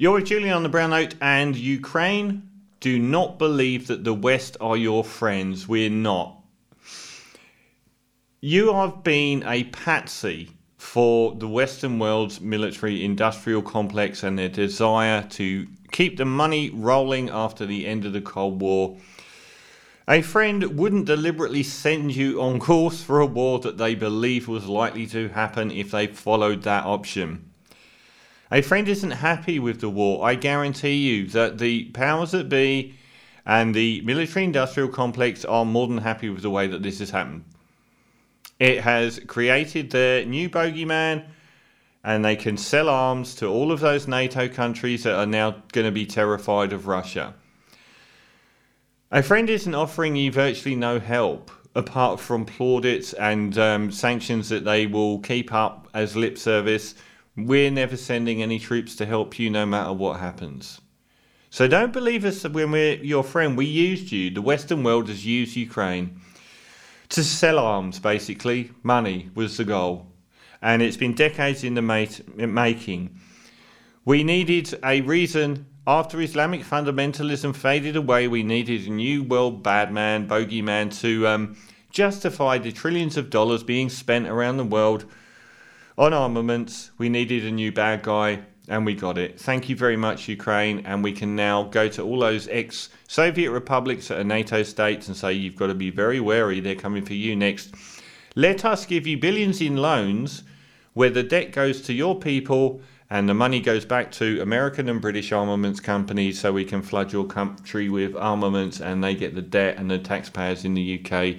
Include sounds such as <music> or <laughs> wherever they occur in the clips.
You're Julian on the Brown Note and Ukraine. Do not believe that the West are your friends. We're not. You have been a patsy for the Western world's military industrial complex and their desire to keep the money rolling after the end of the Cold War. A friend wouldn't deliberately send you on course for a war that they believe was likely to happen if they followed that option. A friend isn't happy with the war. I guarantee you that the powers that be and the military industrial complex are more than happy with the way that this has happened. It has created their new bogeyman, and they can sell arms to all of those NATO countries that are now going to be terrified of Russia. A friend isn't offering you virtually no help apart from plaudits and um, sanctions that they will keep up as lip service. We're never sending any troops to help you no matter what happens. So don't believe us when we're your friend. We used you. The Western world has used Ukraine to sell arms, basically. Money was the goal. And it's been decades in the making. We needed a reason. After Islamic fundamentalism faded away, we needed a new world badman, bogeyman, to um, justify the trillions of dollars being spent around the world on armaments. We needed a new bad guy and we got it. Thank you very much, Ukraine. And we can now go to all those ex Soviet republics that are NATO states and say, you've got to be very wary, they're coming for you next. Let us give you billions in loans where the debt goes to your people and the money goes back to American and British armaments companies so we can flood your country with armaments and they get the debt and the taxpayers in the UK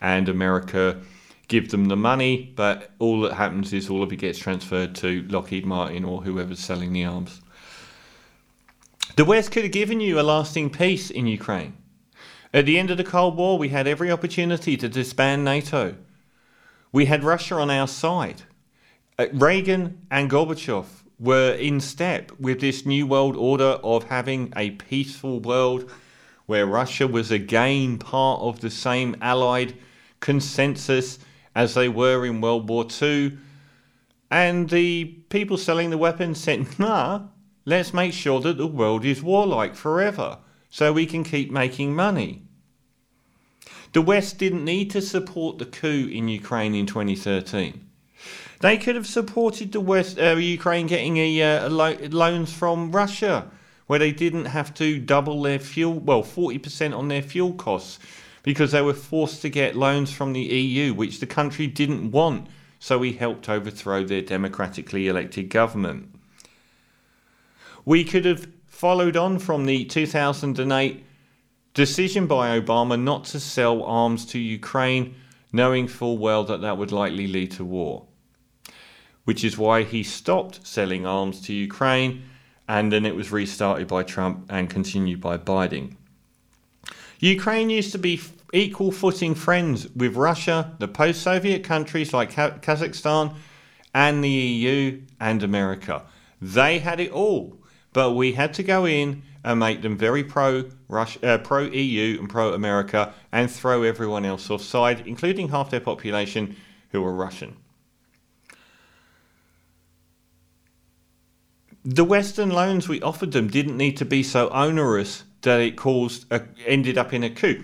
and America give them the money, but all that happens is all of it gets transferred to Lockheed Martin or whoever's selling the arms. The West could have given you a lasting peace in Ukraine. At the end of the Cold War, we had every opportunity to disband NATO. We had Russia on our side. Uh, Reagan and Gorbachev were in step with this new world order of having a peaceful world where Russia was again part of the same allied consensus as they were in World War II. And the people selling the weapons said, <laughs> nah, let's make sure that the world is warlike forever so we can keep making money. The West didn't need to support the coup in Ukraine in 2013. They could have supported the West, uh, Ukraine getting a, uh, lo- loans from Russia, where they didn't have to double their fuel, well, 40% on their fuel costs because they were forced to get loans from the EU, which the country didn't want, so we helped overthrow their democratically elected government. We could have followed on from the 2008 decision by Obama not to sell arms to Ukraine, knowing full well that that would likely lead to war. Which is why he stopped selling arms to Ukraine and then it was restarted by Trump and continued by Biden. Ukraine used to be equal footing friends with Russia, the post Soviet countries like Kazakhstan, and the EU and America. They had it all, but we had to go in and make them very pro uh, pro EU and pro America and throw everyone else offside, including half their population who were Russian. The Western loans we offered them didn't need to be so onerous that it caused a, ended up in a coup.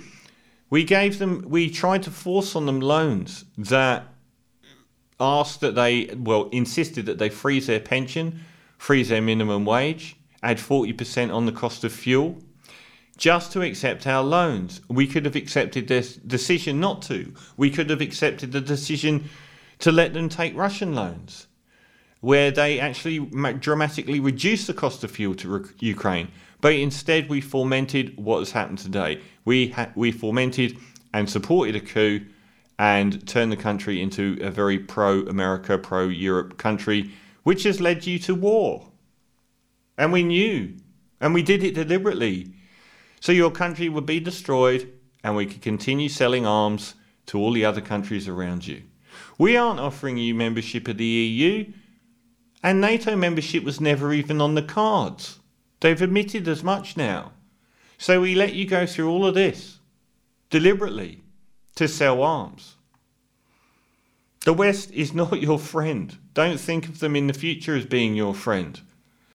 We gave them, we tried to force on them loans that asked that they, well, insisted that they freeze their pension, freeze their minimum wage, add 40% on the cost of fuel, just to accept our loans. We could have accepted this decision not to. We could have accepted the decision to let them take Russian loans, where they actually dramatically reduce the cost of fuel to Ukraine. But instead, we fomented what has happened today. We ha- we fomented and supported a coup and turned the country into a very pro-America, pro-Europe country, which has led you to war. And we knew, and we did it deliberately. So your country would be destroyed, and we could continue selling arms to all the other countries around you. We aren't offering you membership of the EU, and NATO membership was never even on the cards. They've admitted as much now. So we let you go through all of this deliberately to sell arms. The West is not your friend. Don't think of them in the future as being your friend.